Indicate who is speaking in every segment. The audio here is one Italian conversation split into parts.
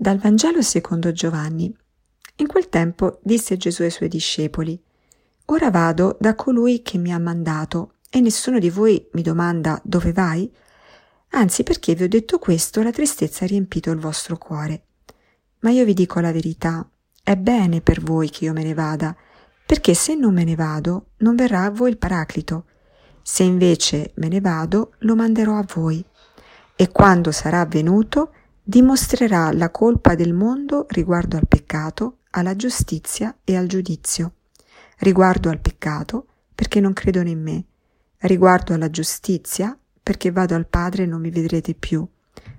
Speaker 1: Dal Vangelo secondo Giovanni. In quel tempo disse Gesù ai suoi discepoli, Ora vado da colui che mi ha mandato, e nessuno di voi mi domanda dove vai? Anzi, perché vi ho detto questo, la tristezza ha riempito il vostro cuore. Ma io vi dico la verità, è bene per voi che io me ne vada, perché se non me ne vado, non verrà a voi il Paraclito. Se invece me ne vado, lo manderò a voi. E quando sarà venuto, dimostrerà la colpa del mondo riguardo al peccato, alla giustizia e al giudizio. Riguardo al peccato, perché non credono in me. Riguardo alla giustizia, perché vado al Padre e non mi vedrete più.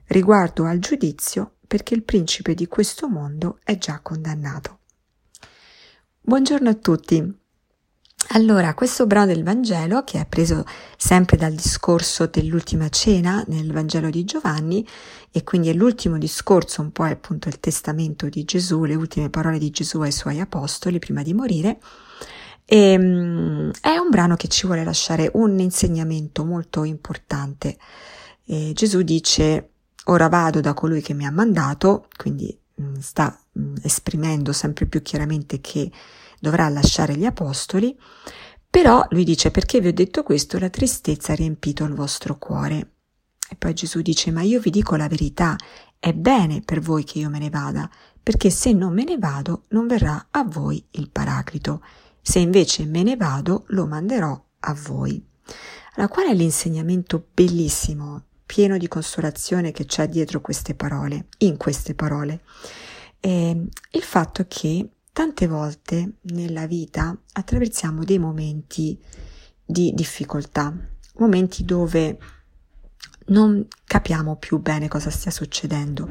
Speaker 1: Riguardo al giudizio, perché il principe di questo mondo è già condannato. Buongiorno a tutti. Allora, questo brano del Vangelo, che è preso sempre dal discorso dell'ultima cena nel Vangelo di Giovanni, e quindi è l'ultimo discorso, un po' è appunto il testamento di Gesù, le ultime parole di Gesù ai suoi apostoli prima di morire, e, ehm, è un brano che ci vuole lasciare un insegnamento molto importante. E Gesù dice, ora vado da colui che mi ha mandato, quindi mh, sta mh, esprimendo sempre più chiaramente che dovrà lasciare gli apostoli, però lui dice perché vi ho detto questo la tristezza ha riempito il vostro cuore. E poi Gesù dice ma io vi dico la verità, è bene per voi che io me ne vada, perché se non me ne vado non verrà a voi il Paraclito, se invece me ne vado lo manderò a voi. Allora qual è l'insegnamento bellissimo, pieno di consolazione che c'è dietro queste parole, in queste parole? Eh, il fatto che Tante volte nella vita attraversiamo dei momenti di difficoltà, momenti dove non capiamo più bene cosa stia succedendo,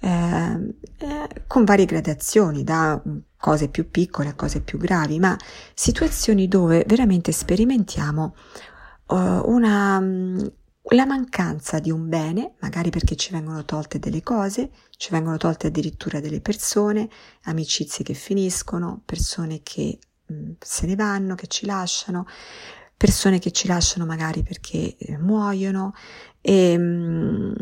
Speaker 1: eh, eh, con varie gradazioni, da cose più piccole a cose più gravi, ma situazioni dove veramente sperimentiamo uh, una, la mancanza di un bene, magari perché ci vengono tolte delle cose, ci vengono tolte addirittura delle persone, amicizie che finiscono, persone che mh, mm, se ne vanno, che ci lasciano, persone che ci lasciano magari perché eh, muoiono e mh, mm,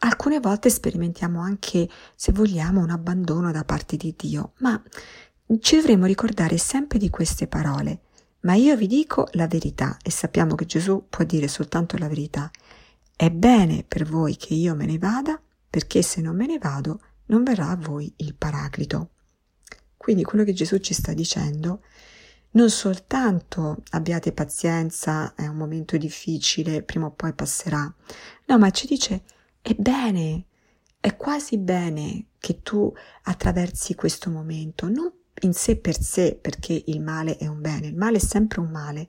Speaker 1: alcune volte sperimentiamo anche, se vogliamo, un abbandono da parte di Dio, ma ci dovremmo ricordare sempre di queste parole. Ma io vi dico la verità e sappiamo che Gesù può dire soltanto la verità. È bene per voi che io me ne vada, perché se non me ne vado non verrà a voi il Paraclito. Quindi quello che Gesù ci sta dicendo, non soltanto abbiate pazienza, è un momento difficile, prima o poi passerà, no, ma ci dice è bene, è quasi bene che tu attraversi questo momento, non in sé per sé, perché il male è un bene, il male è sempre un male,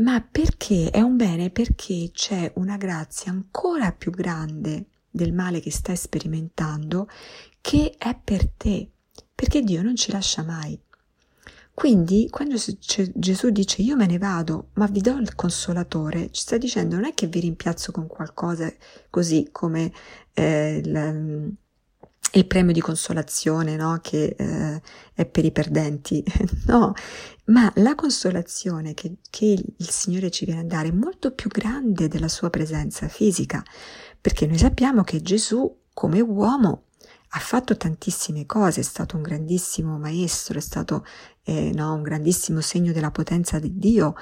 Speaker 1: ma perché è un bene perché c'è una grazia ancora più grande del male che stai sperimentando che è per te, perché Dio non ci lascia mai. Quindi quando Gesù dice io me ne vado, ma vi do il consolatore, ci sta dicendo non è che vi rimpiazzo con qualcosa così come eh, il, premio di consolazione, no? che eh, è per i perdenti, no, ma la consolazione che, che il Signore ci viene a dare è molto più grande della sua presenza fisica, perché noi sappiamo che Gesù come uomo ha fatto tantissime cose, è stato un grandissimo maestro, è stato eh, no, un grandissimo segno della potenza di Dio,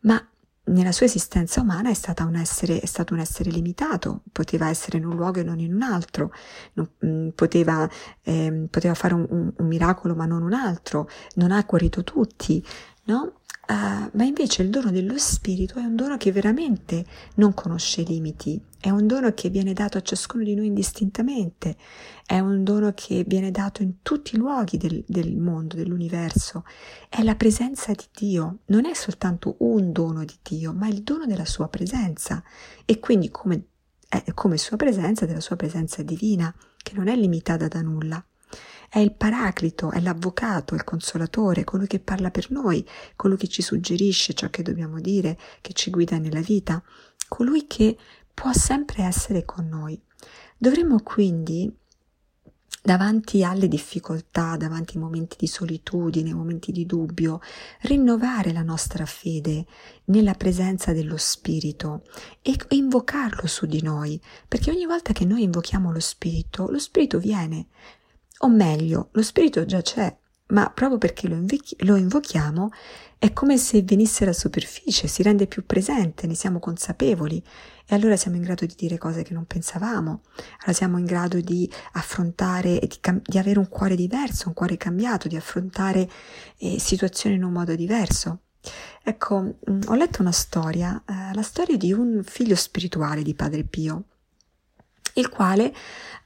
Speaker 1: ma nella sua esistenza umana è, un essere, è, stato un essere limitato, poteva essere in un luogo e non in un altro, non, mm, poteva, eh, poteva, fare un, un, un, miracolo ma non un altro, non ha guarito tutti, no? Uh, ma invece il dono dello Spirito è un dono che veramente non conosce limiti, è un dono che viene dato a ciascuno di noi indistintamente, è un dono che viene dato in tutti i luoghi del, del mondo, dell'universo, è la presenza di Dio, non è soltanto un dono di Dio, ma il dono della sua presenza e quindi come, è come sua presenza, della sua presenza divina, che non è limitata da nulla. È il paraclito, è l'avvocato, il consolatore, colui che parla per noi, colui che ci suggerisce ciò che dobbiamo dire, che ci guida nella vita, colui che può sempre essere con noi. Dovremmo quindi davanti alle difficoltà, davanti ai momenti di solitudine, momenti di dubbio, rinnovare la nostra fede nella presenza dello Spirito e invocarlo su di noi, perché ogni volta che noi invochiamo lo Spirito, lo Spirito viene, o meglio, lo Spirito già c'è, ma proprio perché lo, invochi- lo invochiamo è come se venisse alla superficie, si rende più presente, ne siamo consapevoli. E allora siamo in grado di dire cose che non pensavamo, allora siamo in grado di affrontare di, cam- di avere un cuore diverso, un cuore cambiato, di affrontare eh, situazioni in un modo diverso. Ecco, mm, ho letto una storia, eh, la storia di un figlio spirituale di Padre Pio, il quale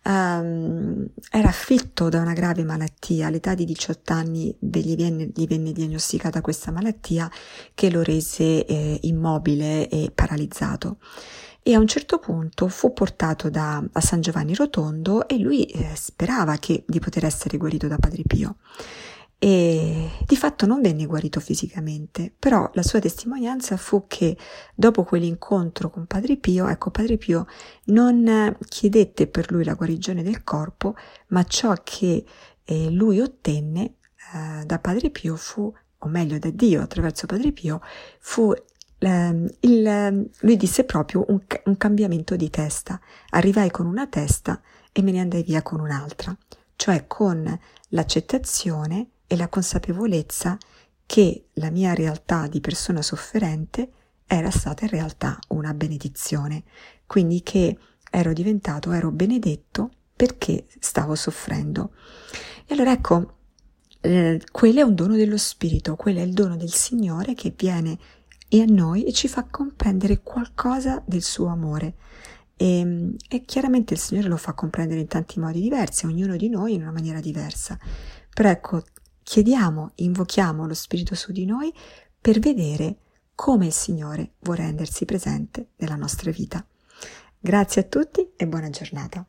Speaker 1: um, era afflitto da una grave malattia. All'età di 18 anni gli venne, gli venne diagnosticata questa malattia che lo rese eh, immobile e paralizzato. E a un certo punto fu portato da, a San Giovanni Rotondo e lui eh, sperava che, di poter essere guarito da Padre Pio e di fatto non venne guarito fisicamente, però la sua testimonianza fu che dopo quell'incontro con Padre Pio, ecco Padre Pio non chiedette per lui la guarigione del corpo, ma ciò che eh, lui ottenne eh, da Padre Pio fu, o meglio da Dio attraverso Padre Pio, fu il, il, lui disse proprio un, un cambiamento di testa. Arrivai con una testa e me ne andai via con un'altra, cioè con l'accettazione e la consapevolezza che la mia realtà di persona sofferente era stata in realtà una benedizione, quindi che ero diventato, ero benedetto perché stavo soffrendo. E allora ecco, eh, quello è un dono dello Spirito, quello è il dono del Signore che viene a noi e ci fa comprendere qualcosa del suo amore. E, e chiaramente il Signore lo fa comprendere in tanti modi diversi, ognuno di noi in una maniera diversa. Però ecco, chiediamo, invochiamo lo Spirito su di noi per vedere come il Signore vuole rendersi presente nella nostra vita. Grazie a tutti e buona giornata.